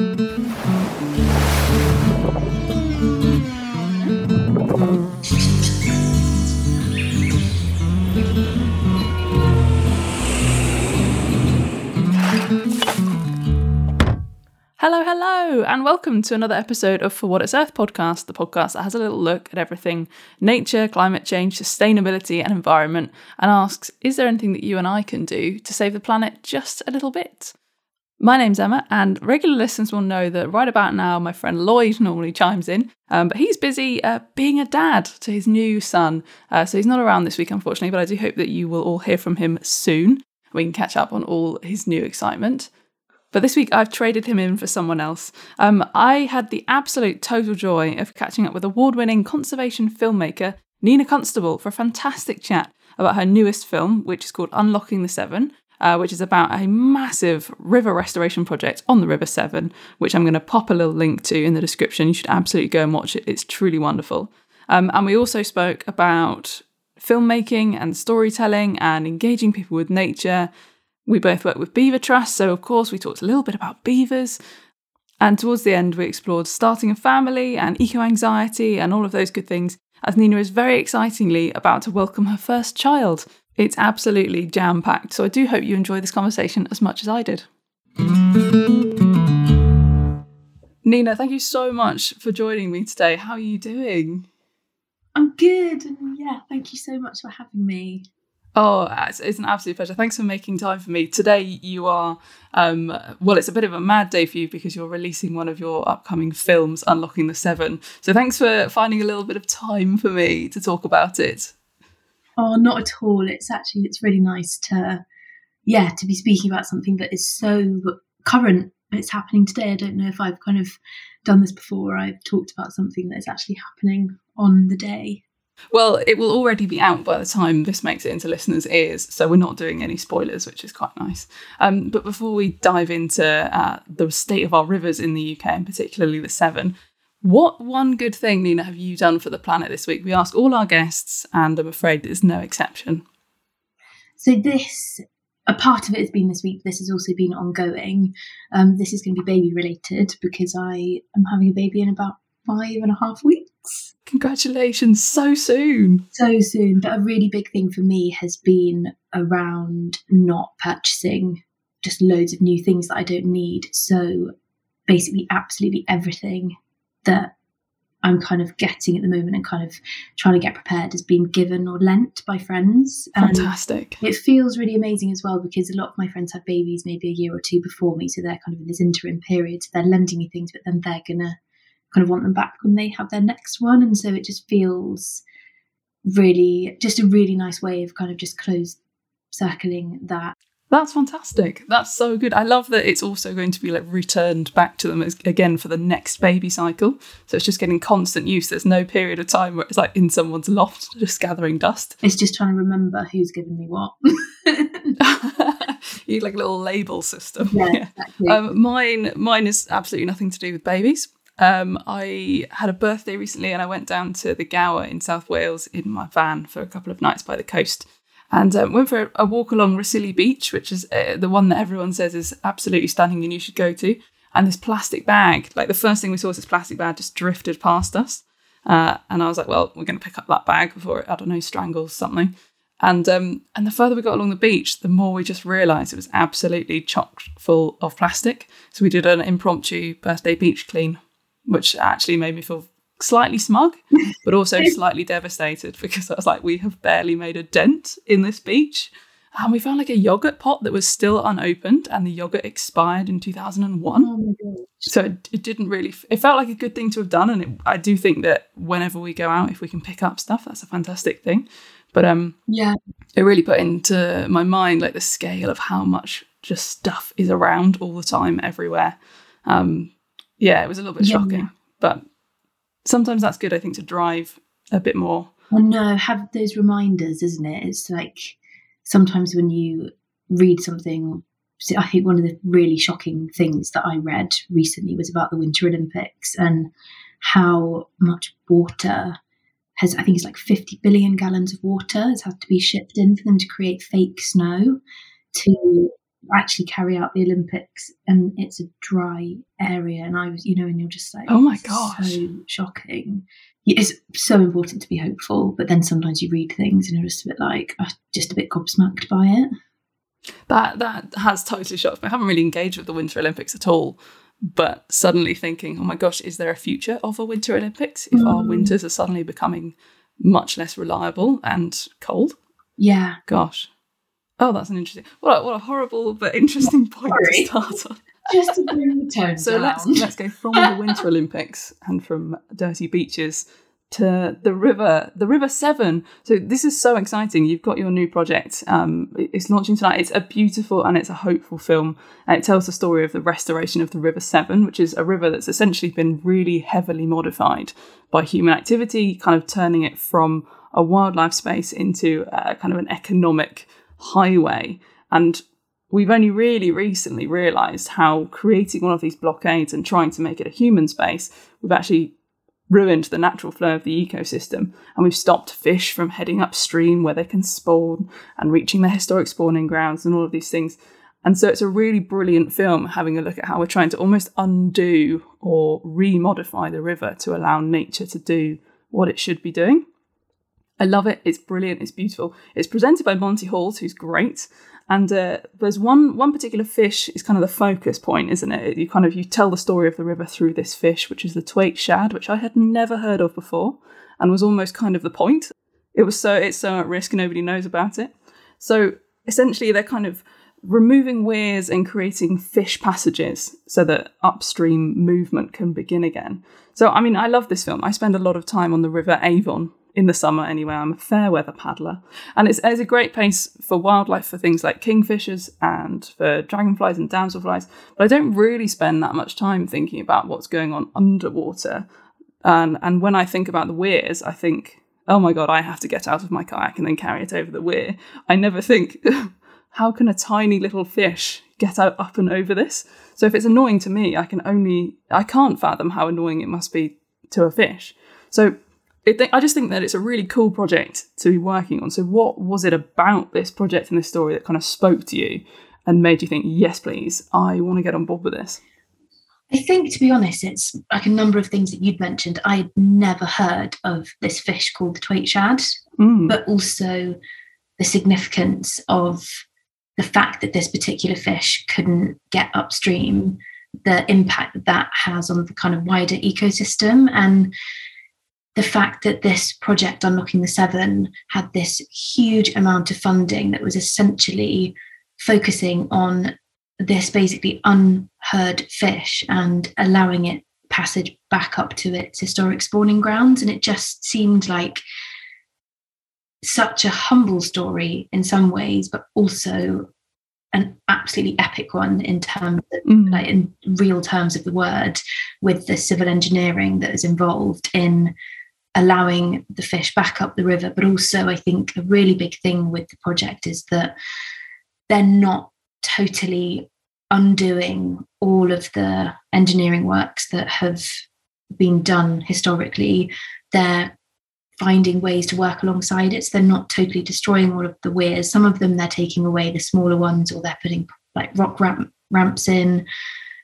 Hello, hello, and welcome to another episode of For What It's Earth podcast, the podcast that has a little look at everything nature, climate change, sustainability, and environment, and asks, is there anything that you and I can do to save the planet just a little bit? My name's Emma, and regular listeners will know that right about now, my friend Lloyd normally chimes in, um, but he's busy uh, being a dad to his new son. Uh, so he's not around this week, unfortunately, but I do hope that you will all hear from him soon. We can catch up on all his new excitement. But this week I've traded him in for someone else. Um, I had the absolute total joy of catching up with award winning conservation filmmaker Nina Constable for a fantastic chat about her newest film, which is called Unlocking the Severn. Uh, which is about a massive river restoration project on the River Severn, which I'm going to pop a little link to in the description. You should absolutely go and watch it, it's truly wonderful. Um, and we also spoke about filmmaking and storytelling and engaging people with nature we both work with Beaver Trust, so of course we talked a little bit about beavers. And towards the end, we explored starting a family and eco anxiety and all of those good things, as Nina is very excitingly about to welcome her first child. It's absolutely jam packed, so I do hope you enjoy this conversation as much as I did. Nina, thank you so much for joining me today. How are you doing? I'm good, and yeah, thank you so much for having me. Oh, it's, it's, an absolute pleasure. Thanks for making time for me. Today, you are, um, well, it's a bit of a mad day for you because you're releasing one of your upcoming films, Unlocking the Severn. So thanks for finding a little bit of time for me to talk about it. Oh, not at all. It's actually, it's really nice to, yeah, to be speaking about something that is so current. It's happening today. I don't know if I've kind of done this before. I've talked about something that is actually happening on the day. Well, it will already be out by the time this makes it into listeners' ears, so we're not doing any spoilers, which is quite nice. Um, but before we dive into uh, the state of our rivers in the UK, and particularly the Severn, what one good thing, Nina, have you done for the planet this week? We ask all our guests, and I'm afraid there's no exception. So, this, a part of it has been this week, this has also been ongoing. Um, this is going to be baby related because I am having a baby in about five and a half weeks. Congratulations, so soon. So soon. But a really big thing for me has been around not purchasing just loads of new things that I don't need. So basically, absolutely everything that I'm kind of getting at the moment and kind of trying to get prepared has been given or lent by friends. Um, Fantastic. And it feels really amazing as well because a lot of my friends have babies maybe a year or two before me. So they're kind of in this interim period. So they're lending me things, but then they're going to kind of want them back when they have their next one. And so it just feels really, just a really nice way of kind of just close circling that. That's fantastic. That's so good. I love that it's also going to be like returned back to them as, again for the next baby cycle. So it's just getting constant use. There's no period of time where it's like in someone's loft just gathering dust. It's just trying to remember who's given me what. you like a little label system. Yeah, yeah. Exactly. Um, mine, mine is absolutely nothing to do with babies. Um, I had a birthday recently and I went down to the Gower in South Wales in my van for a couple of nights by the coast and um, went for a, walk along Rhossili Beach, which is uh, the one that everyone says is absolutely stunning and you should go to. And this plastic bag, like the first thing we saw was this plastic bag just drifted past us. Uh, and I was like, well, we're going to pick up that bag before it, I don't know, strangles something. And um, and the further we got along the beach, the more we just realised it was absolutely chock full of plastic. So we did an impromptu birthday beach clean which actually made me feel slightly smug, but also slightly devastated because I was like, we have barely made a dent in this beach. And we found like a yogurt pot that was still unopened, and the yogurt expired in 2001. Oh so it, it, didn't really, it felt like a good thing to have done. And it, I do think that whenever we go out, if we can pick up stuff, that's a fantastic thing. But um, yeah, it really put into my mind like the scale of how much just stuff is around all the time, everywhere. Um, yeah, it was a little bit yeah. shocking, but sometimes that's good. I think to drive a bit more. Well, no, have those reminders, isn't it? It's like sometimes when you read something. I think one of the really shocking things that I read recently was about the Winter Olympics and how much water has, I think it's like 50 billion gallons of water has had to be shipped in for them to create fake snow to actually carry out the Olympics and it's a dry area and I was you know and you're just like oh my gosh so shocking. It's so important to be hopeful but then sometimes you read things and you're just a bit like uh, just a bit gobsmacked by it. That that has totally shocked me. I haven't really engaged with the Winter Olympics at all but suddenly thinking oh my gosh is there a future of a Winter Olympics if mm. our winters are suddenly becoming much less reliable and cold? Yeah. Gosh Oh, that's an interesting. What a, what a horrible but interesting point Sorry. to start on. Just to bring the tone so down. let's let's go from the Winter Olympics and from dirty beaches to the river, the River Severn. So this is so exciting. You've got your new project. Um, it's launching tonight. It's a beautiful and it's a hopeful film, and it tells the story of the restoration of the River Severn, which is a river that's essentially been really heavily modified by human activity, kind of turning it from a wildlife space into a, kind of an economic highway. And we've only really recently realised how creating one of these blockades and trying to make it a human space, we've actually ruined the natural flow of the ecosystem and we've stopped fish from heading upstream where they can spawn and reaching their historic spawning grounds and all of these things. And so it's a really brilliant film having a look at how we're trying to almost undo or remodify the river to allow nature to do what it should be doing. I love it. It's brilliant. It's beautiful. It's presented by Monty Halls, who's great. And uh, there's one one particular fish is kind of the focus point, isn't it? You kind of you tell the story of the river through this fish, which is the Thwaite shad, which I had never heard of before, and was almost kind of the point. It was so it's so at risk, nobody knows about it. So essentially, they're kind of removing weirs and creating fish passages so that upstream movement can begin again. So I mean, I love this film. I spend a lot of time on the River Avon in the summer anyway. I'm a fair weather paddler. And it's, it's a great place for wildlife for things like kingfishers and for dragonflies and damselflies. But I don't really spend that much time thinking about what's going on underwater. And, and when I think about the weirs, I think, oh my God, I have to get out of my kayak and then carry it over the weir. I never think, how can a tiny little fish get out up and over this? So if it's annoying to me, I can only, I can't fathom how annoying it must be to a fish. So it, I just think that it's a really cool project to be working on. So, what was it about this project and this story that kind of spoke to you and made you think, yes, please, I want to get on board with this? I think, to be honest, it's like a number of things that you'd mentioned. I'd never heard of this fish called the Thwaite shad, mm. but also the significance of the fact that this particular fish couldn't get upstream, the impact that that has on the kind of wider ecosystem. And the fact that this project, Unlocking the Severn, had this huge amount of funding that was essentially focusing on this basically unheard fish and allowing it passage back up to its historic spawning grounds. And it just seemed like such a humble story in some ways, but also an absolutely epic one in terms of, mm. like in real terms of the word with the civil engineering that is involved in allowing the fish back up the river. But also, I think a really big thing with the project is that they're not totally undoing all of the engineering works that have been done historically. They're finding ways to work alongside it. So they're not totally destroying all of the weirs. Some of them they're taking away the smaller ones or they're putting like rock ramp, ramps in.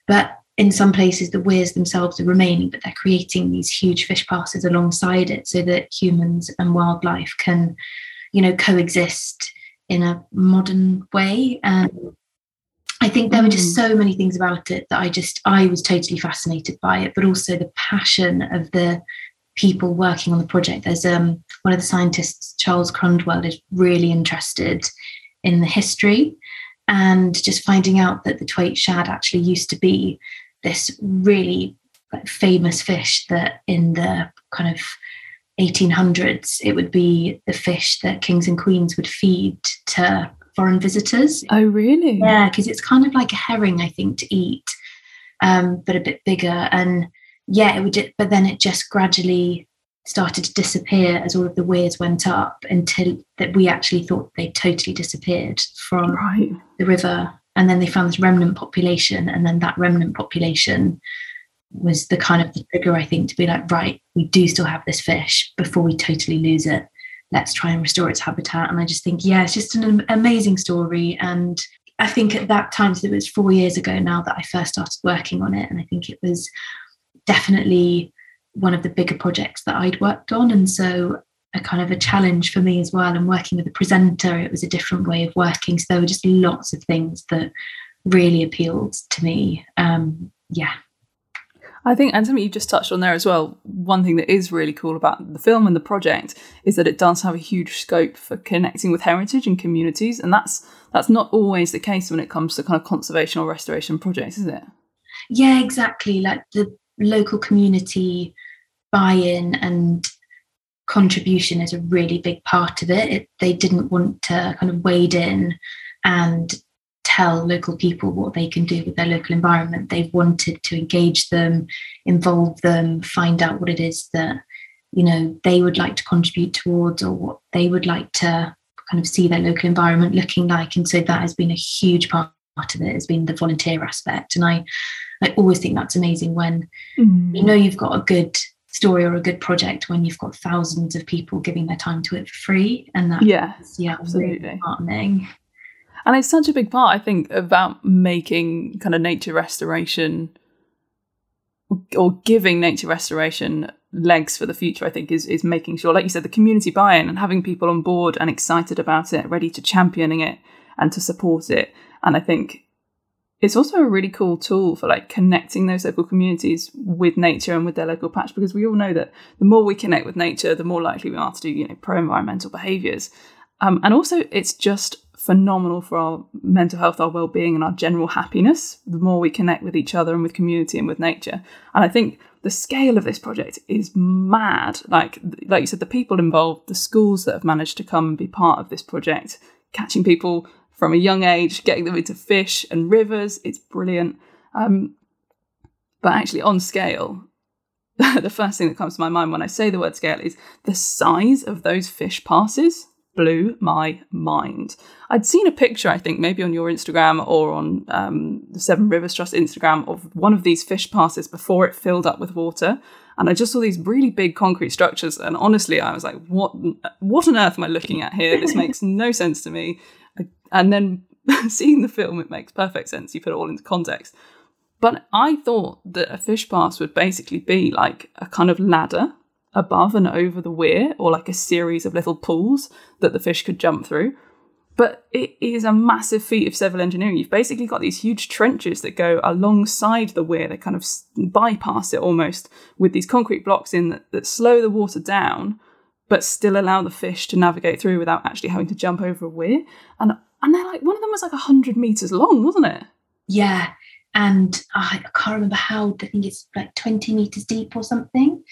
But in some places the weirs themselves are remaining, but they're creating these huge fish passes alongside it so that humans and wildlife can, you know, coexist in a modern way. And I think there were just mm. so many things about it that I just I was totally fascinated by it, but also the passion of the people working on the project. There's um one of the scientists, Charles Crundwell, is really interested in the history and just finding out that the Thwaite shad actually used to be this really like, famous fish that in the kind of 1800s it would be the fish that kings and queens would feed to foreign visitors. Oh, really? Yeah, because it's kind of like a herring, I think, to eat, um, but a bit bigger. And yeah, it would. But then it just gradually started to disappear as all of the weirs went up until that we actually thought they totally disappeared from right. the river and then they found this remnant population and then that remnant population was the kind of the trigger i think to be like right we do still have this fish before we totally lose it let's try and restore its habitat and i just think yeah it's just an amazing story and I think at that time, so it was four years ago now that I first started working on it. And I think it was definitely one of the bigger projects that I'd worked on. And so a kind of a challenge for me as well. And working with a presenter, it was a different way of working. So there were just lots of things that really appealed to me. Um, yeah. I think, and something you just touched on there as well, one thing that is really cool about the film and the project is that it does have a huge scope for connecting with heritage and communities. And that's that's not always the case when it comes to kind of conservation or restoration projects, is it? Yeah, exactly. Like the local community buy-in and contribution is a really big part of it. it. They didn't want to kind of wade in and tell local people what they can do with their local environment. They wanted to engage them, involve them, find out what it is that you know they would like to contribute towards or what they would like to kind of see their local environment looking like. And so that has been a huge part of it has been the volunteer aspect. And I I always think that's amazing when mm. you know you've got a good story or a good project when you've got thousands of people giving their time to it for free. And that yeah, yeah, absolutely really heartening. And it's such a big part, I think, about making kind of nature restoration or giving nature restoration legs for the future, I think, is is making sure, like you said, the community buy-in and having people on board and excited about it, ready to championing it and to support it. And I think it's also a really cool tool for like connecting those local communities with nature and with their local patch because we all know that the more we connect with nature, the more likely we are to do, you know, pro-environmental behaviours. Um, and also, it's just phenomenal for our mental health, our well-being, and our general happiness. The more we connect with each other and with community and with nature, and I think the scale of this project is mad. Like, like you said, the people involved, the schools that have managed to come and be part of this project, catching people from a young age, getting them into fish and rivers. It's brilliant. Um, but actually, on scale, the first thing that comes to my mind when I say the word scale is the size of those fish passes blew my mind. I'd seen a picture, I think, maybe on your Instagram or on um, the Severn Rivers Trust Instagram of one of these fish passes before it filled up with water. And I just saw these really big concrete structures. And honestly, I was like, what, what on earth am I looking at here? This makes no sense to me. And then seeing the film, it makes perfect sense. You put it all into context. But I thought that a fish pass would basically be like a kind of ladder above and over the weir, or like a series of little pools that the fish could jump through. But it is a massive feat of civil engineering. You've basically got these huge trenches that go alongside the weir, they kind of bypass it almost with these concrete blocks in that, that slow the water down, but still allow the fish to navigate through without actually having to jump over a weir. And and they're like one of them was like hundred meters long, wasn't it? Yeah, and I can't remember how. I think it's like twenty meters deep or something.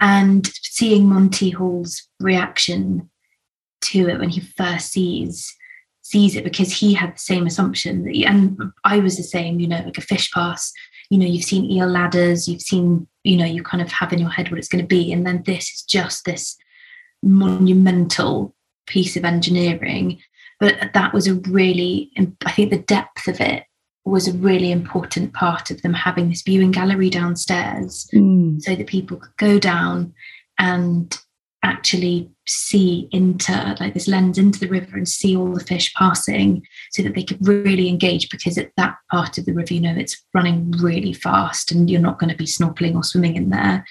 And seeing Monty Halls' reaction to it when he first sees sees it because he had the same assumption that he, and I was the same. You know, like a fish pass. You know, you've seen eel ladders. You've seen. You know, you kind of have in your head what it's going to be, and then this is just this monumental piece of engineering but that was a really i think the depth of it was a really important part of them having this viewing gallery downstairs mm. so that people could go down and actually see into like this lens into the river and see all the fish passing so that they could really engage because at that part of the river you know it's running really fast and you're not going to be snorkeling or swimming in there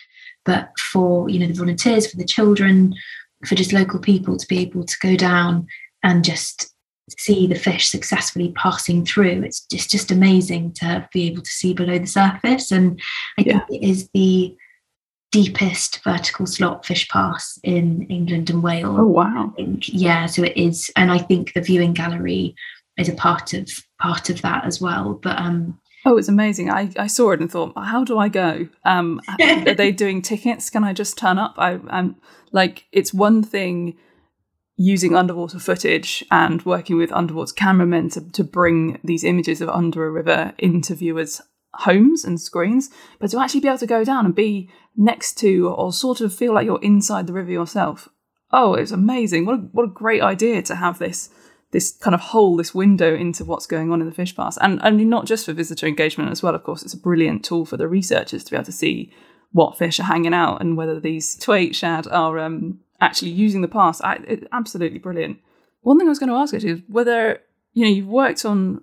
but for you know the volunteers for the children for just local people to be able to go down and just see the fish successfully passing through. It's just just amazing to be able to see below the surface. And I yeah. think it is the deepest vertical slot fish pass in England and Wales. Oh wow. Yeah, so it is. And I think the viewing gallery is a part of part of that as well. But um Oh, it's amazing. I, I saw it and thought, how do I go? Um, are they doing tickets? Can I just turn up? I, I'm like, it's one thing using underwater footage and working with underwater cameramen to, to bring these images of under a river into viewers' homes and screens, but to actually be able to go down and be next to or sort of feel like you're inside the river yourself. Oh, it was amazing. What a, what a great idea to have this this kind of hole, this window into what's going on in the fish pass. And I mean, not just for visitor engagement as well, of course, it's a brilliant tool for the researchers to be able to see what fish are hanging out and whether these thwaite shad are um, actually using the pass. I, it, absolutely brilliant. One thing I was going to ask actually is whether you know you've worked on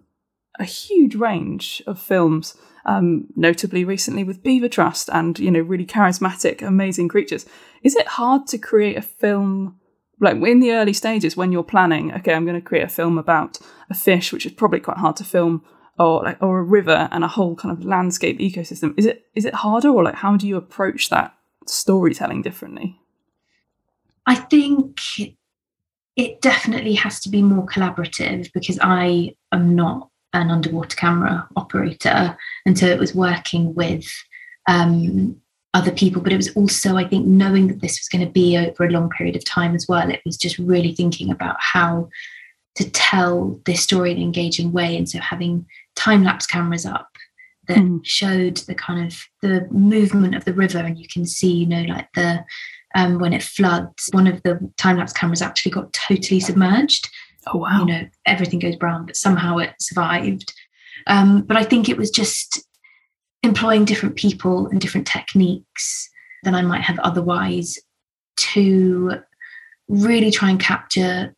a huge range of films, um, notably recently with Beaver Trust and you know really charismatic, amazing creatures. Is it hard to create a film? Like in the early stages, when you're planning, okay, I'm going to create a film about a fish, which is probably quite hard to film, or like or a river and a whole kind of landscape ecosystem. Is it is it harder, or like how do you approach that storytelling differently? I think it definitely has to be more collaborative because I am not an underwater camera operator. And so it was working with um, other people, but it was also, I think, knowing that this was going to be over a long period of time as well. It was just really thinking about how to tell this story in an engaging way. And so having time lapse cameras up that mm. showed the kind of the movement of the river and you can see you know like the um, when it floods one of the time lapse cameras actually got totally submerged oh wow you know everything goes brown but somehow it survived um, but i think it was just employing different people and different techniques than i might have otherwise to really try and capture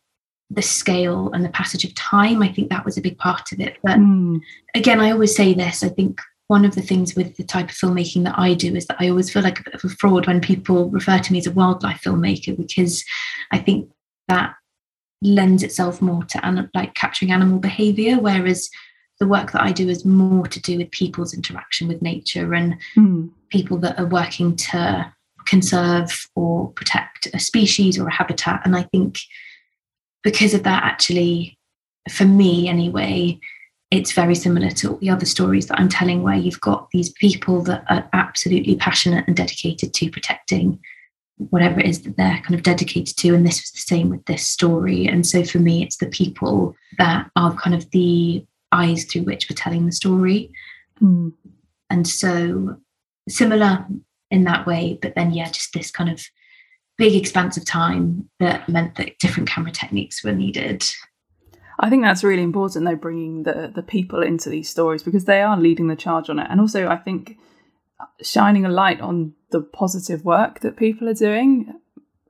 the scale and the passage of time. I think that was a big part of it. But mm. again, I always say this I think one of the things with the type of filmmaking that I do is that I always feel like a bit of a fraud when people refer to me as a wildlife filmmaker because I think that lends itself more to like capturing animal behavior, whereas the work that I do is more to do with people's interaction with nature and mm. people that are working to conserve or protect a species or a habitat. And I think because of that, actually, for me anyway, it's very similar to all the other stories that I'm telling, where you've got these people that are absolutely passionate and dedicated to protecting whatever it is that they're kind of dedicated to. And this was the same with this story. And so for me, it's the people that are kind of the eyes through which we're telling the story. Mm. And so similar in that way, but then, yeah, just this kind of big expanse of time that meant that different camera techniques were needed. I think that's really important though, bringing the the people into these stories because they are leading the charge on it, and also I think shining a light on the positive work that people are doing.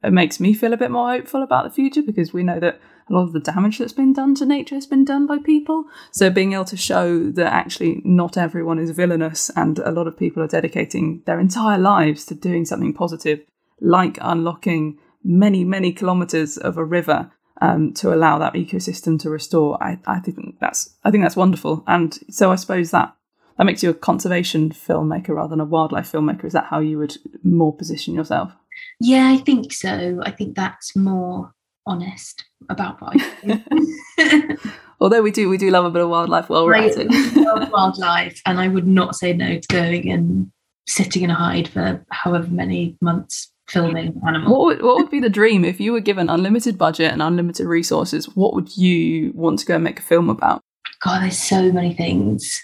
It makes me feel a bit more hopeful about the future because we know that a lot of the damage that's been done to nature has been done by people. So being able to show that actually not everyone is villainous and a lot of people are dedicating their entire lives to doing something positive like unlocking many, many kilometers of a river um, to allow that ecosystem to restore. I, I think that's I think that's wonderful. And so I suppose that that makes you a conservation filmmaker rather than a wildlife filmmaker. Is that how you would more position yourself? Yeah, I think so. I think that's more honest about what Although we do we do love a bit of wildlife while we're at it. love wildlife, and I would not say no to going and sitting in a hide for however many months filming animals. What would, what would be the dream if you were given unlimited budget and unlimited resources? What would you want to go and make a film about? God, there's so many things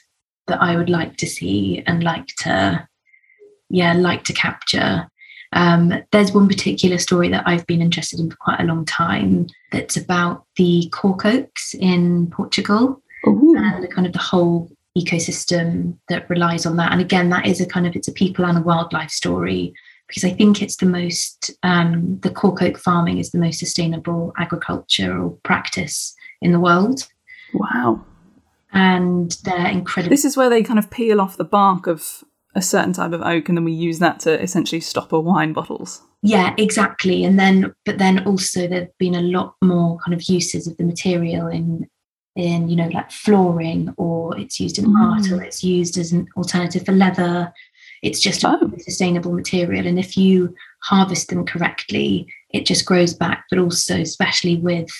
that I would like to see and like to, yeah, like to capture. Um, there's one particular story that I've been interested in for quite a long time that's about the cork oaks in Portugal Ooh. and the kind of the whole ecosystem that relies on that. And again, that is a kind of it's a people and a wildlife story because I think it's the most, um, the cork oak farming is the most sustainable agricultural practice in the world. Wow. And they're incredible. This is where they kind of peel off the bark of a certain type of oak and then we use that to essentially stopper wine bottles. Yeah, exactly. And then, but then also there've been a lot more kind of uses of the material in in you know like flooring or it's used in mm. art or it's used as an alternative for leather it's just oh. a sustainable material. And if you harvest them correctly, it just grows back. But also, especially with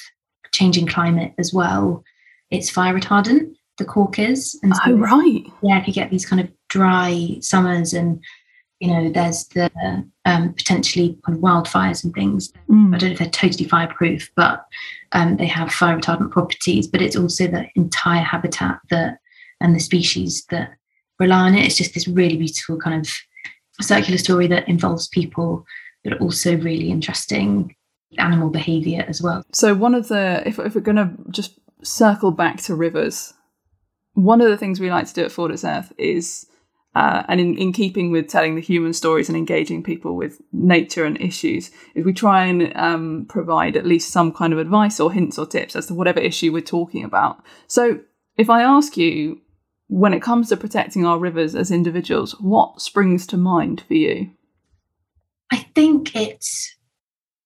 changing climate as well, it's fire retardant, the cork is. And so, oh, right. Yeah, if you get these kind of dry summers and you know, there's the um, potentially wildfires and things. Mm. I don't know if they're totally fireproof, but um, they have fire retardant properties. But it's also the entire habitat that and the species that rely on it. It's just this really beautiful kind of circular story that involves people, but also really interesting animal behavior as well. So, one of the, if, if we're going to just circle back to rivers, one of the things we like to do at For What Earth is, uh, and in, in keeping with telling the human stories and engaging people with nature and issues, is we try and um, provide at least some kind of advice or hints or tips as to whatever issue we're talking about. So, If I ask you, when it comes to protecting our rivers as individuals, what springs to mind for you? I think it's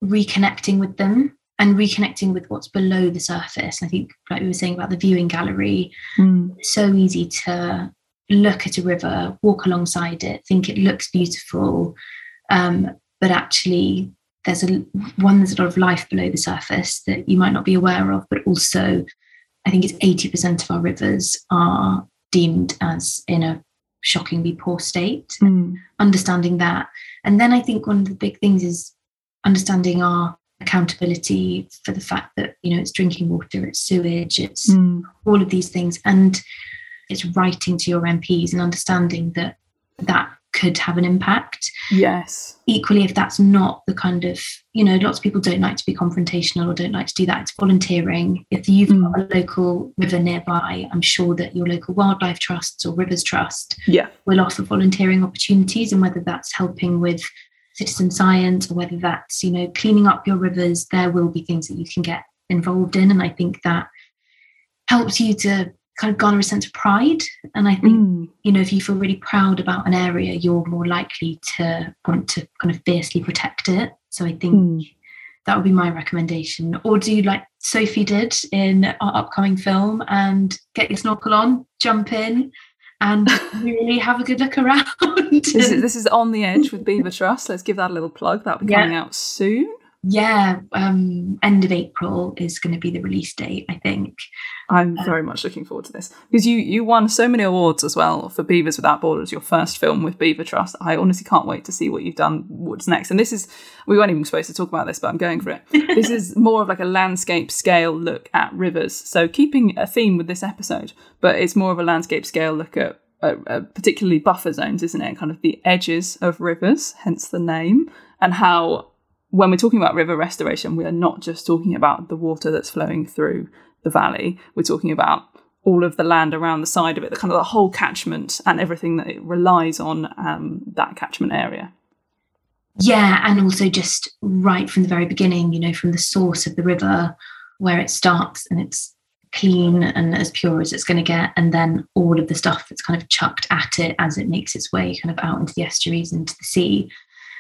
reconnecting with them and reconnecting with what's below the surface. I think, like we were saying about the viewing gallery, mm. so easy to look at a river, walk alongside it, think it looks beautiful, um, but actually there's a one there's a lot of life below the surface that you might not be aware of, but also I think it's 80% of our rivers are deemed as in a shockingly poor state. Mm. Understanding that. And then I think one of the big things is understanding our accountability for the fact that you know it's drinking water it's sewage it's mm. all of these things and it's writing to your mps and understanding that that could have an impact. Yes. Equally if that's not the kind of you know lots of people don't like to be confrontational or don't like to do that. It's volunteering. If you've mm. got a local river nearby i'm sure that your local wildlife trusts or rivers trust yeah. will offer volunteering opportunities and whether that's helping with citizen science or whether that's you know cleaning up your rivers there will be things that you can get involved in. And i think that helps you to kind of garner a sense of pride and i think mm. you know if you feel really proud about an area you're more likely to want to kind of fiercely protect it so i think mm. that would be my recommendation or do you like sophie did in our upcoming film and get your snorkel on jump in and really have a good look around. this, is, this is on the edge with Beaver Trust. Let's give that a little plug. That'll be coming yeah. out soon. Yeah, um, end of April is going to be the release date, I think. I'm um, very much looking forward to this because you you won so many awards as well for Beavers Without Borders, your first film with Beaver Trust. I honestly can't wait to see what you've done. What's next? And this is we weren't even supposed to talk about this, but I'm going for it. this is more of like a landscape scale look at rivers. So keeping a theme with this episode, but it's more of a landscape scale look at uh, uh, particularly buffer zones, isn't it? Kind of the edges of rivers, hence the name, and how when we're talking about river restoration, we are not just talking about the water that's flowing through the valley. We're talking about all of the land around the side of it, the kind of the whole catchment and everything that it relies on um, that catchment area. Yeah, and also just right from the very beginning, you know, from the source of the river where it starts and it's clean and as pure as it's going to get, and then all of the stuff that's kind of chucked at it as it makes its way kind of out into the estuaries, into the sea.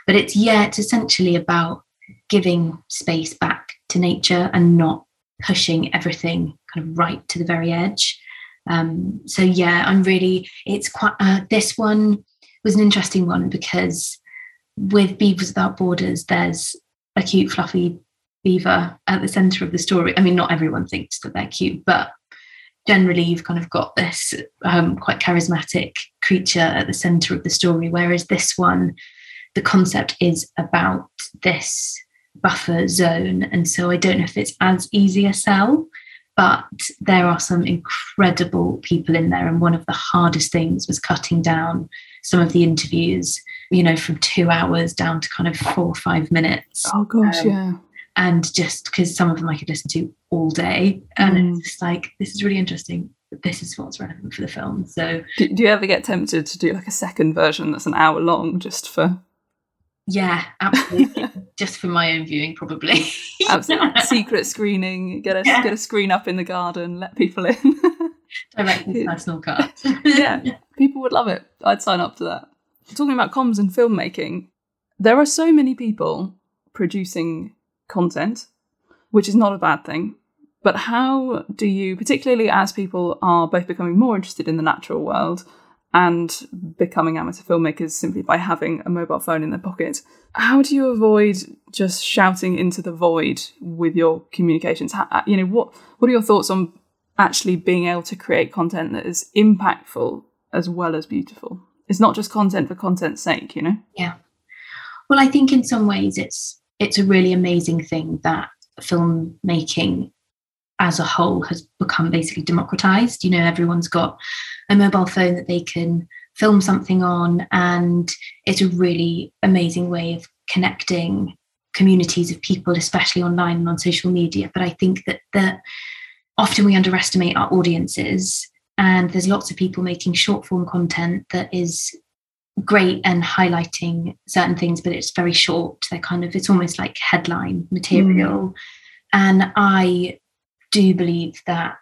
But it's, yeah, it's essentially about giving space back to nature and not pushing everything kind of right to the very edge. Um, so yeah, I'm really, it's quite, uh, this one was an interesting one because with Beavers Without Borders, there's a cute, fluffy beaver at the center of the story. I mean, not everyone thinks that they're cute, but generally you've kind of got this um, quite charismatic creature at the center of the story. Whereas this one, the concept is about this buffer zone. And so I don't know if it's as easy a sell, but there are some incredible people in there. And one of the hardest things was cutting down some of the interviews, you know, from two hours down to kind of four or five minutes. Oh, gosh, um, yeah. And just because some of them I could listen to all day. And mm. it's just like, this is really interesting. This is what's relevant for the film. So, do, do you ever get tempted to do like a second version that's an hour long just for yeah, absolutely. Just for my own viewing, probably. absolutely. Secret screening. Get a yeah. get a screen up in the garden. Let people in. Directly personal car. yeah, people would love it. I'd sign up to that. Talking about comms and filmmaking, there are so many people producing content, which is not a bad thing. But how do you, particularly as people are both becoming more interested in the natural world and becoming amateur filmmakers simply by having a mobile phone in their pocket. How do you avoid just shouting into the void with your communications? How, uh, you know, what what are your thoughts on actually being able to create content that is impactful as well as beautiful? It's not just content for content's sake, you know. Yeah. Well, I think in some ways it's it's a really amazing thing that filmmaking as a whole has become basically democratized. You know, everyone's got a mobile phone that they can film something on, and it's a really amazing way of connecting communities of people, especially online and on social media. But I think that that often we underestimate our audiences, and there's lots of people making short form content that is great and highlighting certain things, but it's very short. They're kind of it's almost like headline material. Mm. And I do believe that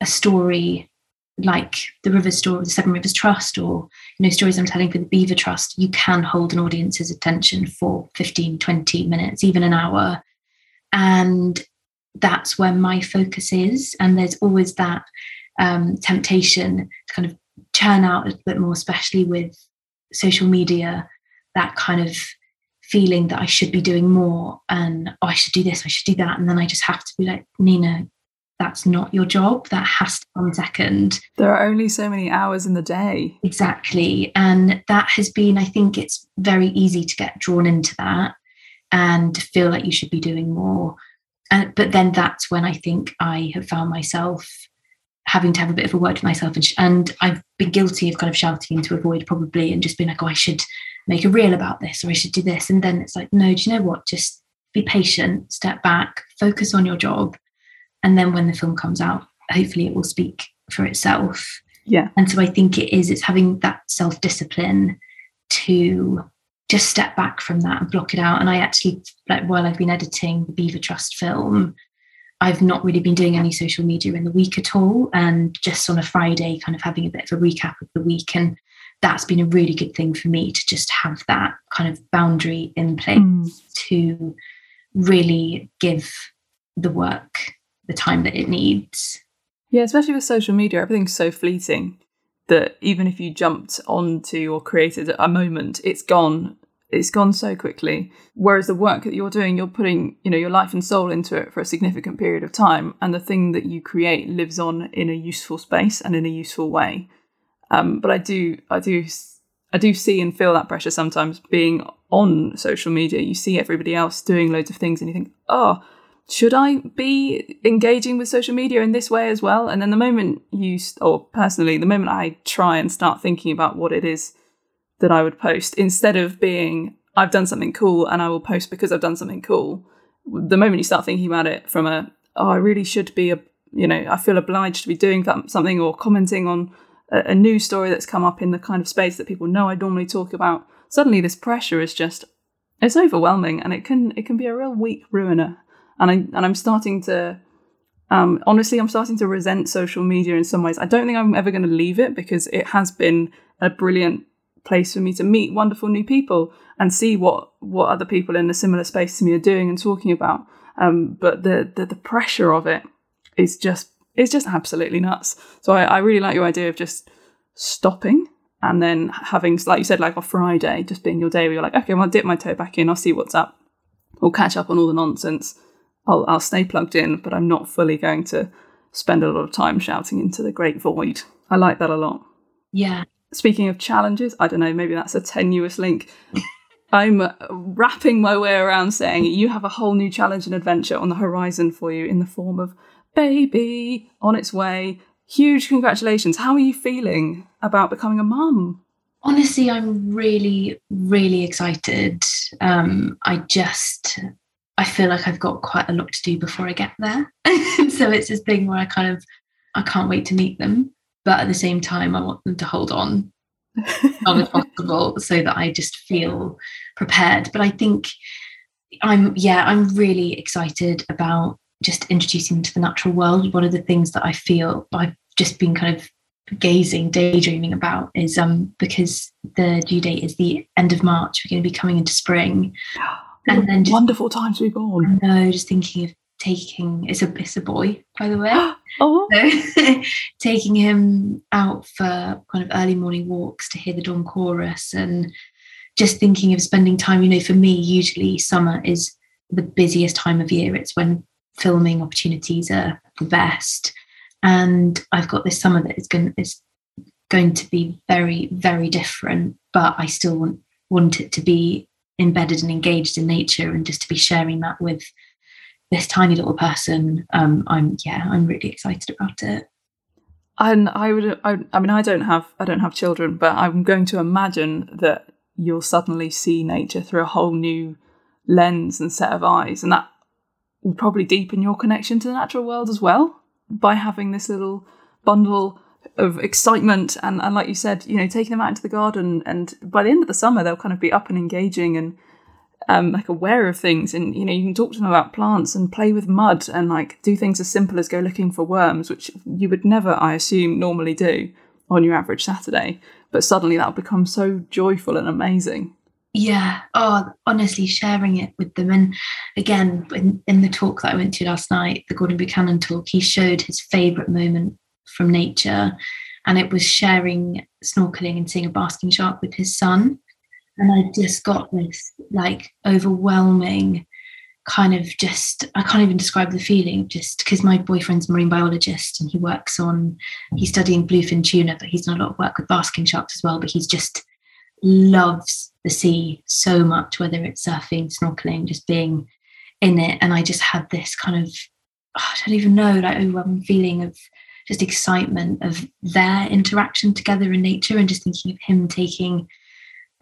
a story like the River Story, the Severn Rivers Trust, or you know stories I'm telling for the Beaver Trust, you can hold an audience's attention for 15, 20 minutes, even an hour, and that's where my focus is. And there's always that um, temptation to kind of churn out a bit more, especially with social media, that kind of feeling that I should be doing more and oh, I should do this, I should do that. And then I just have to be like, Nina, that's not your job. That has to come second. There are only so many hours in the day. Exactly. And that has been, I think it's very easy to get drawn into that and feel like you should be doing more. And, but then that's when I think I have found myself having to have a bit of a word for myself. And, sh- and I've been guilty of kind of shouting to avoid probably and just being like, oh, I should make a reel about this or I should do this. And then it's like, no, do you know what? Just be patient, step back, focus on your job. And then when the film comes out, hopefully it will speak for itself. Yeah. And so I think it is, it's having that self discipline to just step back from that and block it out. And I actually, like, while I've been editing the Beaver Trust film, I've not really been doing any social media in the week at all. And just on a Friday, kind of having a bit of a recap of the week. And that's been a really good thing for me to just have that kind of boundary in place mm. to really give the work the time that it needs. Yeah, especially with social media, everything's so fleeting that even if you jumped onto or created a moment, it's gone. It's gone so quickly. Whereas the work that you're doing, you're putting, you know, your life and soul into it for a significant period of time, and the thing that you create lives on in a useful space and in a useful way. Um, but I do, I do, I do see and feel that pressure sometimes being on social media. You see everybody else doing loads of things, and you think, oh, should I be engaging with social media in this way as well? And then the moment you, or personally, the moment I try and start thinking about what it is that I would post, instead of being, I've done something cool and I will post because I've done something cool, the moment you start thinking about it from a, oh, I really should be a, you know, I feel obliged to be doing something or commenting on a, a news story that's come up in the kind of space that people know I normally talk about, suddenly this pressure is just it's overwhelming and it can it can be a real week ruiner. And I and I'm starting to um, honestly I'm starting to resent social media in some ways. I don't think I'm ever going to leave it because it has been a brilliant place for me to meet wonderful new people and see what what other people in a similar space to me are doing and talking about. Um, but the, the the pressure of it is just it's just absolutely nuts. So I, I really like your idea of just stopping and then having, like you said, like a Friday, just being your day where you're like, okay, well, I'll dip my toe back in, I'll see what's up, we'll catch up on all the nonsense. I'll, I'll stay plugged in, but I'm not fully going to spend a lot of time shouting into the great void. I like that a lot. Yeah. Speaking of challenges, I don't know, maybe that's a tenuous link. I'm wrapping my way around saying you have a whole new challenge and adventure on the horizon for you in the form of baby on its way. Huge congratulations. How are you feeling about becoming a mum? Honestly, I'm really, really excited. Um, I just, I feel like I've got quite a lot to do before I get there. so it's this thing where I kind of, I can't wait to meet them. But at the same time, I want them to hold on as long as possible so that I just feel prepared. But I think I'm, yeah, I'm really excited about just introducing them to the natural world, one of the things that I feel I've just been kind of gazing, daydreaming about is um because the due date is the end of March, we're going to be coming into spring. And then just, wonderful time to be born. No, just thinking of taking it's a it's a boy, by the way. oh so, taking him out for kind of early morning walks to hear the dawn chorus and just thinking of spending time, you know, for me, usually summer is the busiest time of year. It's when filming opportunities are the best. And I've got this summer that is going is going to be very very different, but I still want want it to be embedded and engaged in nature, and just to be sharing that with this tiny little person. Um, I'm yeah, I'm really excited about it. And I would, I, I mean, I don't have, I don't have children, but I'm going to imagine that you'll suddenly see nature through a whole new lens and set of eyes, and that will probably deepen your connection to the natural world as well by having this little bundle of excitement and, and like you said you know taking them out into the garden and by the end of the summer they'll kind of be up and engaging and um, like aware of things and you know you can talk to them about plants and play with mud and like do things as simple as go looking for worms which you would never i assume normally do on your average saturday. But suddenly that'll become so joyful and amazing. Yeah. Oh honestly sharing it with them. And again in, in the talk that i went to last night the gordon buchanan talk he showed his favorite moment from nature. And it was sharing snorkeling and seeing a basking shark with his son. And I just got this like overwhelming kind of just I can't even describe the feeling just because my boyfriend's a marine biologist and he works on he's studying bluefin tuna but he's done a lot of work with basking sharks as well but he's just loves the sea so much whether it's surfing snorkeling just being in it. And I just had this kind of oh, I don't even know like overwhelming feeling of just excitement of their interaction together in nature and just thinking of him taking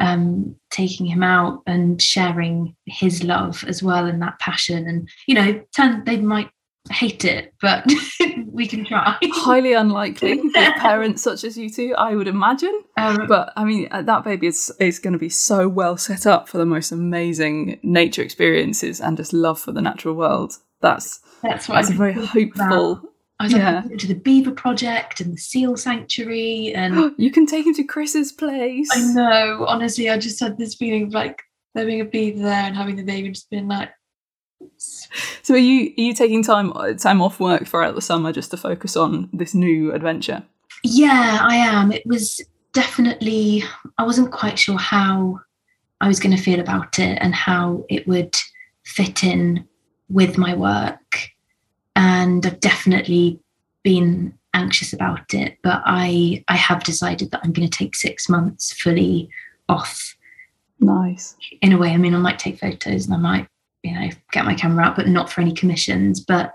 um, taking him out and sharing his love as well and that passion. And you know, turn they might hate it, but we can try. Highly unlikely with parents such as you two, I would imagine. Um, but I mean, uh, that baby is is going to be so well set up for the most amazing nature experiences and just love for the natural world. That's that's, that's a very hopeful I was yeah. like to the Beaver Project and the Seal Sanctuary, and you can take him to Chris's place. I know. Honestly, I just had this feeling of like there being a beaver there and having the baby just being like. So are you are you taking time uh, time off work throughout the summer just to focus on this new adventure? Yeah, I am. It was definitely I wasn't quite sure how I was going to feel about it and how it would fit in with my work and I've definitely been anxious about it. But I I have decided that I'm going to take six months fully off. Nice. In a way, I mean, I might take photos and I might you know get my camera out, but not for any commissions. But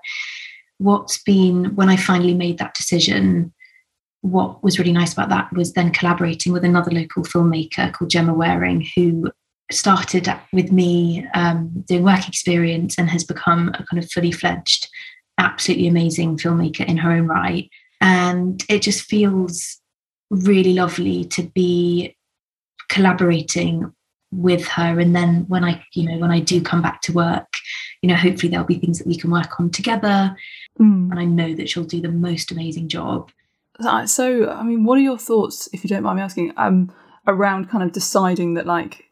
what's been when I finally made that decision. What was really nice about that was then collaborating with another local filmmaker called Gemma Waring, who started with me um, doing work experience and has become a kind of fully fledged absolutely amazing filmmaker in her own right. And it just feels really lovely to be collaborating with her. And then when I, you know, when I do come back to work, you know, hopefully there'll be things that we can work on together. Mm. And I know that she'll do the most amazing job. So, I mean, what are your thoughts, if you don't mind me asking, um, around kind of deciding that like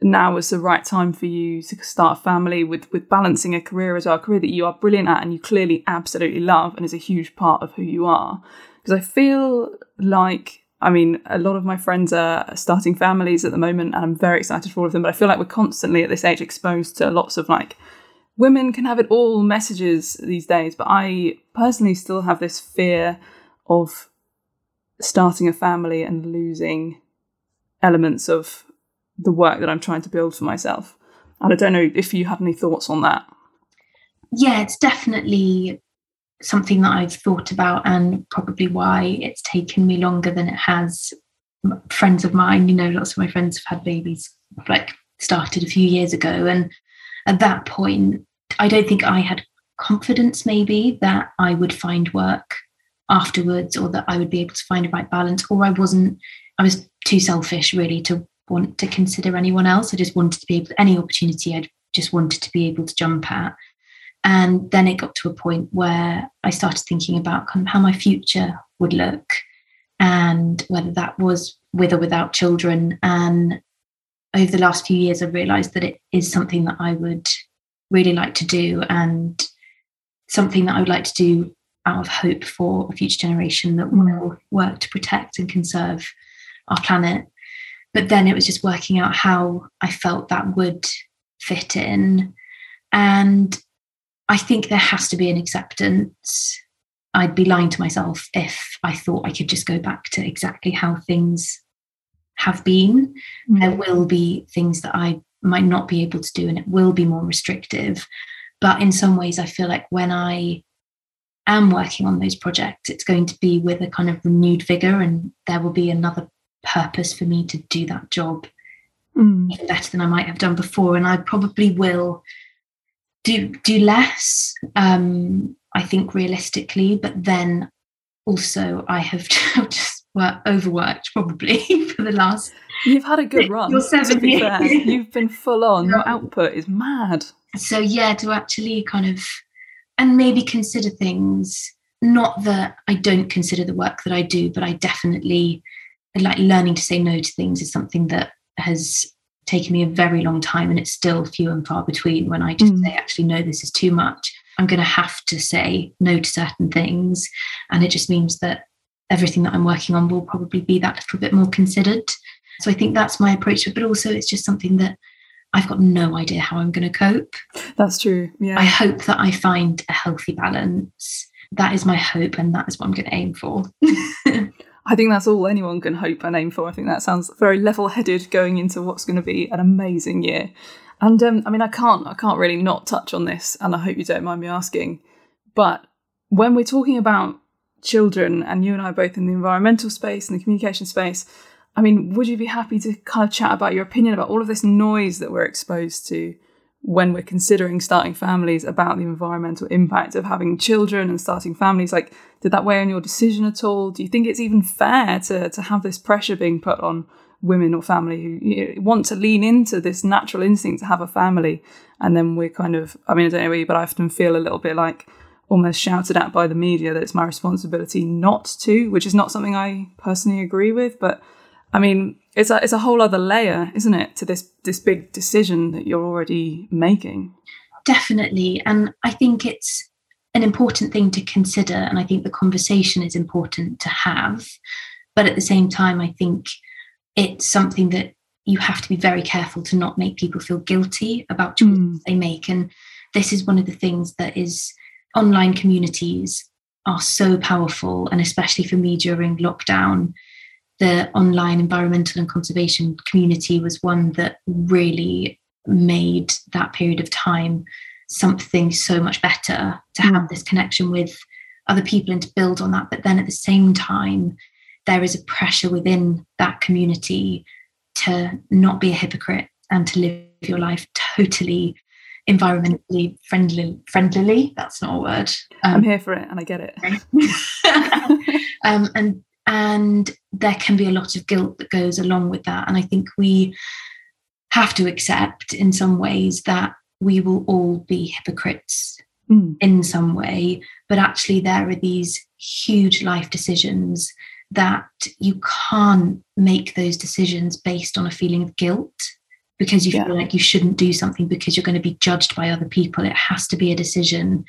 now is the right time for you to start a family with with balancing a career as well, a career that you are brilliant at and you clearly absolutely love and is a huge part of who you are. Because I feel like I mean, a lot of my friends are starting families at the moment, and I'm very excited for all of them. But I feel like we're constantly at this age exposed to lots of like women can have it all messages these days. But I personally still have this fear of starting a family and losing elements of the work that I'm trying to build for myself. And I don't know if you had any thoughts on that. Yeah, it's definitely something that I've thought about, and probably why it's taken me longer than it has friends of mine. You know, lots of my friends have had babies like started a few years ago. And at that point, I don't think I had confidence maybe that I would find work afterwards or that I would be able to find a right balance, or I wasn't, I was too selfish really to want to consider anyone else. I just wanted to be able, any opportunity I just wanted to be able to jump at. And then it got to a point where I started thinking about kind of how my future would look and whether that was with or without children. And over the last few years, I've realized that it is something that I would really like to do and something that I would like to do out of hope for a future generation that will work to protect and conserve our planet but then it was just working out how I felt that would fit in. And I think there has to be an acceptance. I'd be lying to myself if I thought I could just go back to exactly how things have been. Mm. There will be things that I might not be able to do, and it will be more restrictive. But in some ways, I feel like when I am working on those projects, it's going to be with a kind of renewed vigor, and there will be another purpose for me to do that job mm. even better than I might have done before. And I probably will do do less, um, I think realistically, but then also I have just worked, overworked probably for the last You've had a good run. You're seven years. fair. You've been full on. Your output is mad. so yeah to actually kind of and maybe consider things not that i don't consider the work that i do but i definitely like learning to say no to things is something that has taken me a very long time and it's still few and far between when i just Mm. say actually no this is too much i'm going to have to say no to certain things and it just means that everything that i'm working on will probably be that little bit more considered so i think that's my approach to it but also it's just something that i've got no idea how i'm going to cope That's true. Yeah. I hope that I find a healthy balance. That is my hope, and that is what I'm going to aim for. I think that's all anyone can hope and aim for. I think that sounds very level-headed going into what's going to be an amazing year. And um, I mean, I can't, I can't really not touch on this, and I hope you don't mind me asking. But when we're talking about children, and you and I both in the environmental space and the communication space, I mean, would you be happy to kind of chat about your opinion about all of this noise that we're exposed to when we're considering starting families about the environmental impact of having children and starting families? Like, did that weigh on your decision at all? Do you think it's even fair to to have this pressure being put on women or family who you know, want to lean into this natural instinct to have a family, and then we're kind of, I mean, I don't know you, but I often feel a little bit like almost shouted at by the media that it's my responsibility not to, which is not something I personally agree with, but I mean, it's a it's a whole other layer, isn't it, to this this big decision that you're already making. Definitely. And I think it's an important thing to consider. And I think the conversation is important to have. But at the same time, I think it's something that you have to be very careful to not make people feel guilty about choices Mm. they make. And this is one of the things that is online communities are so powerful, and especially for me during lockdown, the online environmental and conservation community was one that really made that period of time something so much better to have this connection with other people and to build on that. But then at the same time, there is a pressure within that community to not be a hypocrite and to live your life totally environmentally friendly friendlily that's not a word I'm um, here for it, and I get it. um, and and there can be a lot of guilt that goes along with that and i think we have to accept in some ways that we will all be hypocrites Mm. in some way but actually there are these huge life decisions that you can't make those decisions based on a feeling of guilt because you Yeah. feel like you shouldn't do something because you're going to be judged by other people it has to be a decision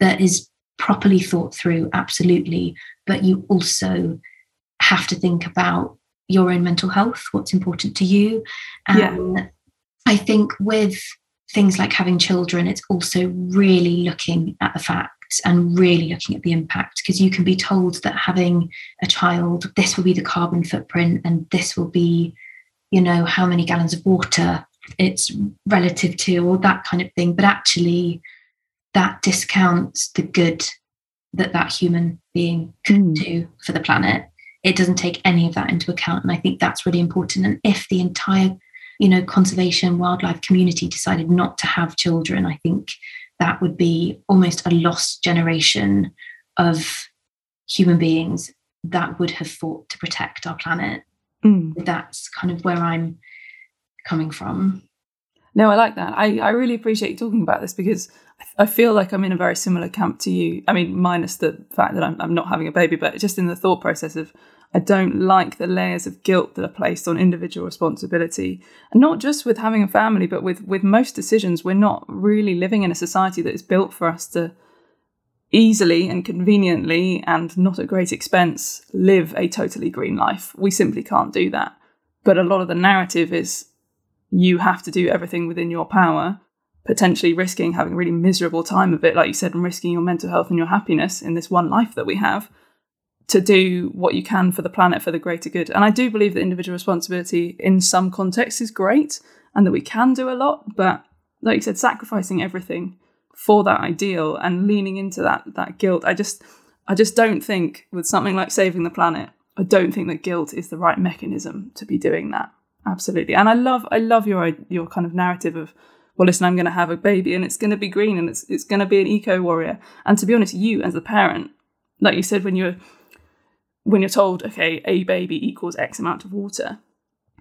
that is properly thought through absolutely but you also have to think about your own mental health what's important to you Yeah. and i think with things like having children it's also really looking at the facts and really looking at the impact because you can be told that having a child this will be the carbon footprint and this will be you know how many gallons of water it's relative to or that kind of thing but actually that discounts the good that that human being Mm. do for the planet it doesn't take any of that into account and i think that's really important and if the entire you know conservation wildlife community decided not to have children i think that would be almost a lost generation of human beings that would have fought to protect our planet Mm. that's kind of where i'm coming from No, I like that. I, I really appreciate you talking about this because I feel like I'm in a very similar camp to you. I mean, minus the fact that I'm, I'm not having a baby, but just in the thought process of I don't like the layers of guilt that are placed on individual responsibility. And not just with having a family, but with, with most decisions, we're not really living in a society that is built for us to easily and conveniently and not at great expense live a totally green life. We simply can't do that. But a lot of the narrative is you have to do everything within your power, potentially risking having a really miserable time of it, like you said, and risking your mental health and your happiness in this one life that we have to do what you can for the planet for the greater good. And I do believe that individual responsibility in some contexts is great and that we can do a lot, but like you said, sacrificing everything for that ideal and leaning into that that guilt. I just I just don't think with something like saving the planet, I don't think that guilt is the right mechanism to be doing that. Absolutely. And I love I love your your kind of narrative of well listen I'm going to have a baby and it's going to be green and it's it's going to be an eco warrior. And to be honest you as a parent like you said when you're when you're told okay a baby equals x amount of water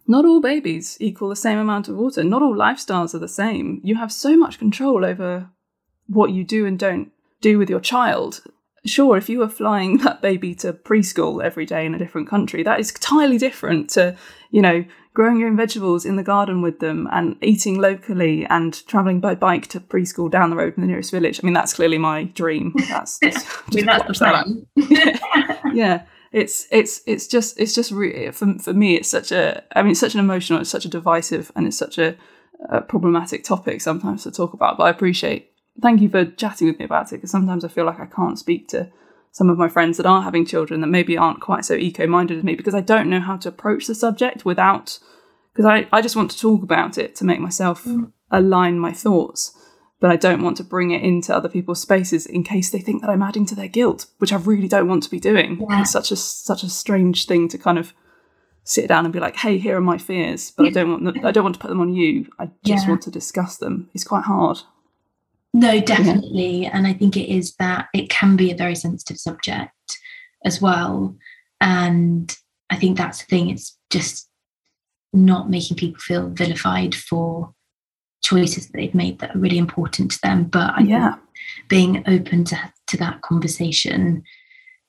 not all babies equal the same amount of water. Not all lifestyles are the same. You have so much control over what you do and don't do with your child. Sure, if you were flying that baby to preschool every day in a different country, that is entirely different to, you know, growing your own vegetables in the garden with them and eating locally and traveling by bike to preschool down the road in the nearest village. I mean, that's clearly my dream. That's just, I mean, that's the plan. yeah it's it's it's just it's just re- for for me it's such a I mean it's such an emotional it's such a divisive and it's such a, a problematic topic sometimes to talk about but I appreciate thank you for chatting with me about it because sometimes I feel like I can't speak to some of my friends that are having children that maybe aren't quite so eco-minded as me because I don't know how to approach the subject without because I, I just want to talk about it to make myself mm. align my thoughts but I don't want to bring it into other people's spaces in case they think that I'm adding to their guilt, which I really don't want to be doing. Yeah. It's such a such a strange thing to kind of sit down and be like, "Hey, here are my fears," but I don't want I don't want to put them on you. I just yeah. want to discuss them. It's quite hard. No, definitely, yeah. and I think it is that it can be a very sensitive subject as well, and I think that's the thing. It's just not making people feel vilified for choices that they've made that are really important to them. But I yeah. being open to, to that conversation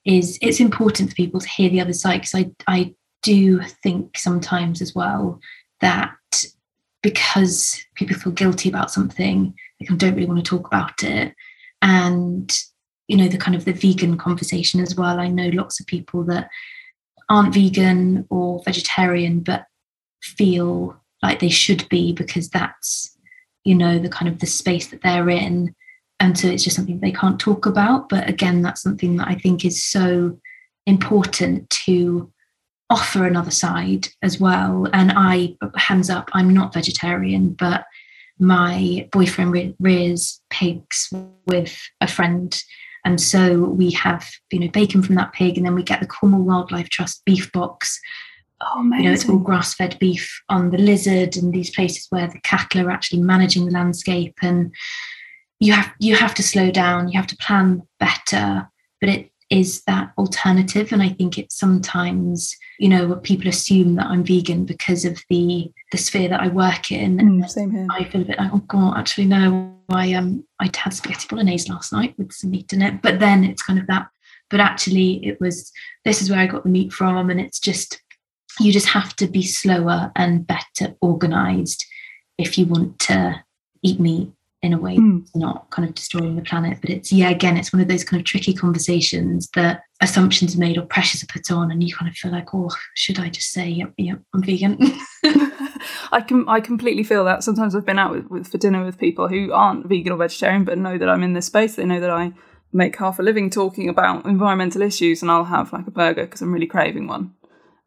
is it's important for people to hear the other side because I I do think sometimes as well that because people feel guilty about something, of don't really want to talk about it. And you know, the kind of the vegan conversation as well. I know lots of people that aren't vegan or vegetarian but feel like they should be because that's you know the kind of the space that they're in and so it's just something they can't talk about but again that's something that i think is so important to offer another side as well and i hands up i'm not vegetarian but my boyfriend rears pigs with a friend and so we have you know bacon from that pig and then we get the cornwall wildlife trust beef box Oh, amazing. You know, it's all grass fed beef on the lizard and these places where the cattle are actually managing the landscape. And you have you have to slow down, you have to plan better, but it is that alternative. And I think it's sometimes, you know, people assume that I'm vegan because of the the sphere that I work in. Mm, same here. I feel a bit like, oh god, actually no, I um I had spaghetti bolognese last night with some meat in it. But then it's kind of that but actually it was this is where I got the meat from and it's just you just have to be slower and better organized if you want to eat meat in a way mm. not kind of destroying the planet but it's yeah again it's one of those kind of tricky conversations that assumptions are made or pressures are put on and you kind of feel like oh should i just say yep yep i'm vegan? I can i completely feel that. Sometimes i've been out with, with, for dinner with people who aren't vegan or vegetarian but know that i'm in this space. They know that i make half a living talking about environmental issues and i'll have like a burger because i'm really craving one.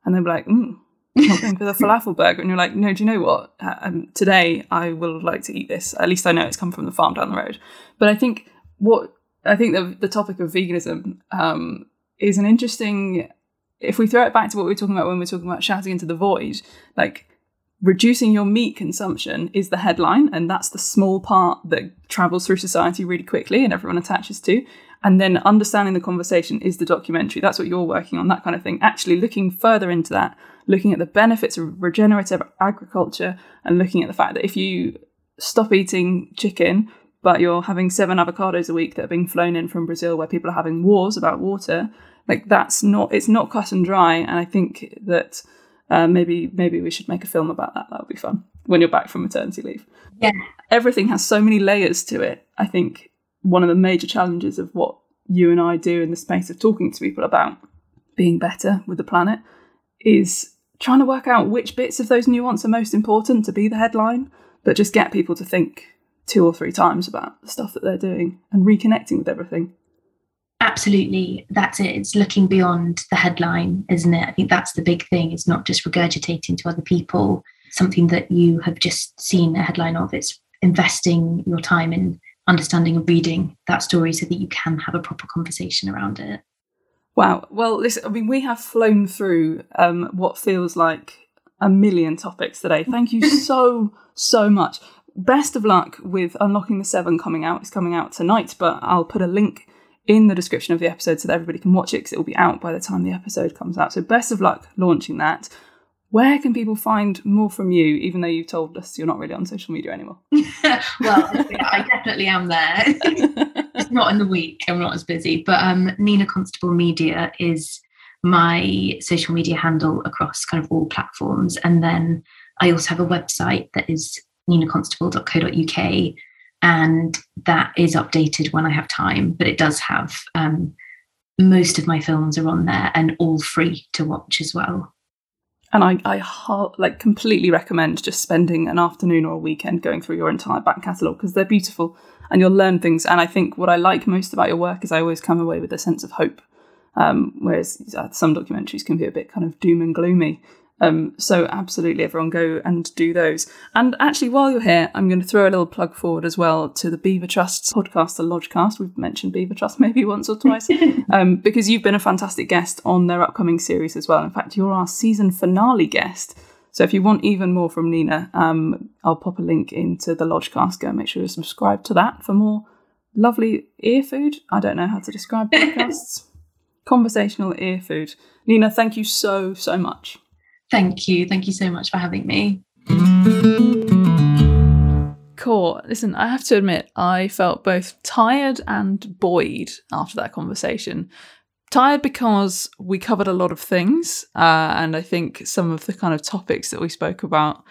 And they'll be like, mm, not going for the falafel burger. And you're like, no, do you know what? Um, today I will like to eat this. At least I know it's come from the farm down the road. But I think what I think the, the topic of veganism um, is an interesting. If we throw it back to what we were talking about when we were talking about shouting into the void, like reducing your meat consumption is the headline, and that's the small part that travels through society really quickly and everyone attaches to and then understanding the conversation is the documentary. That's what you're working on, that kind of thing. Actually, looking further into that, looking at the benefits of regenerative agriculture, and looking at the fact that if you stop eating chicken, but you're having seven avocados a week that are being flown in from Brazil, where people are having wars about water, like that's not it's not cut and dry. And I think that uh, maybe maybe we should make a film about that. That would be fun when you're back from maternity leave. Yeah, everything has so many layers to it. I think one of the major challenges of what you and I do in the space of talking to people about being better with the planet is trying to work out which bits of those nuance are most important to be the headline, but just get people to think two or three times about the stuff that they're doing and reconnecting with everything. Absolutely. That's it. It's looking beyond the headline, isn't it? I think that's the big thing. It's not just regurgitating to other people something that you have just seen a headline of. It's investing your time in understanding and reading that story so that you can have a proper conversation around it. Wow. Well, listen, I mean, we have flown through um, what feels like a million topics today. Thank you so, so much. Best of luck with Unlocking the Severn coming out. It's coming out tonight, but I'll put a link in the description of the episode so that everybody can watch it because it will be out by the time the episode comes out. So, best of luck launching that. Where can people find more from you, even though you've told us you're not really on social media anymore? well, I definitely am there. it's not in the week, I'm not as busy. But um, Nina Constable Media is my social media handle across kind of all platforms. And then I also have a website that is ninaconstable.co.uk and that is updated when I have time, but it does have um, most of my films are on there and all free to watch as well. And I, I like completely recommend just spending an afternoon or a weekend going through your entire back catalogue because they're beautiful and you'll learn things. And I think what I like most about your work is I always come away with a sense of hope. Um, whereas uh, some documentaries can be a bit kind of doom and gloomy. Um, so absolutely, everyone go and do those. And actually, while you're here, I'm going to throw a little plug forward as well to the Beaver Trust's podcast, the Lodgecast. We've mentioned Beaver Trust maybe once or twice, um, because you've been a fantastic guest on their upcoming series as well. In fact, you're our season finale guest. So if you want even more from Nina, um, I'll pop a link into the Lodgecast. Go and make sure you subscribe to that for more lovely ear food. I don't know how to describe podcasts. Conversational ear food. Nina, thank you so, so much. Thank you. Thank you so much for having me. Cool. Listen, I have to admit, I felt both tired and buoyed after that conversation. Tired because we covered a lot of things, uh, and I think some of the kind of topics that we spoke about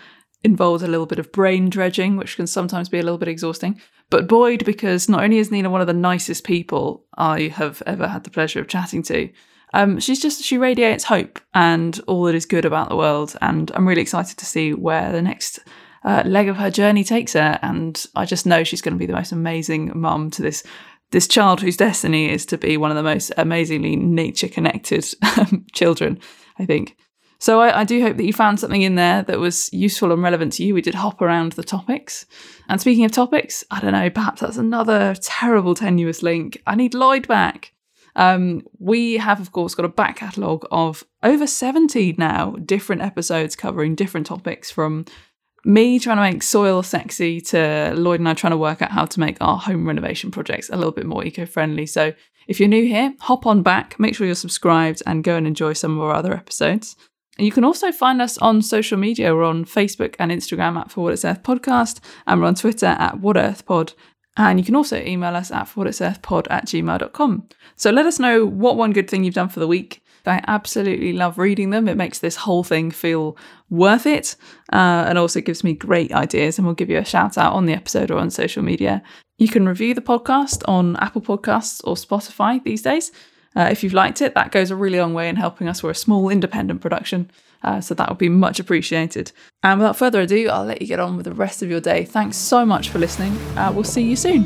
involved a little bit of brain dredging, which can sometimes be a little bit exhausting. But buoyed because not only is Nina one of the nicest people I have ever had the pleasure of chatting to, um, she's just she radiates hope and all that is good about the world, and I'm really excited to see where the next uh, leg of her journey takes her. And I just know she's going to be the most amazing mum to this this child whose destiny is to be one of the most amazingly nature connected um, children. I think. So I, I, do hope that you found something in there that was useful and relevant to you. We did hop around the topics. And speaking of topics, I don't know, perhaps that's another terrible tenuous link. I need Lloyd back. Um, we have, of course, got a back catalogue of over 70 now different episodes covering different topics from me trying to make soil sexy to Lloyd and I trying to work out how to make our home renovation projects a little bit more eco friendly. So if you're new here, hop on back, make sure you're subscribed, and go and enjoy some of our other episodes. You can also find us on social media. We're on Facebook and Instagram at For What It's Earth Podcast, and we're on Twitter at What Earth Pod. And you can also email us at whatitsearthpod at gmail.com. So let us know what one good thing you've done for the week. I absolutely love reading them. It makes this whole thing feel worth it uh, and also gives me great ideas. And we'll give you a shout out on the episode or on social media. You can review the podcast on Apple Podcasts or Spotify these days. Uh, if you've liked it, that goes a really long way in helping us. We're a small independent production. Uh, so that would be much appreciated. And without further ado, I'll let you get on with the rest of your day. Thanks so much for listening. Uh, we'll see you soon.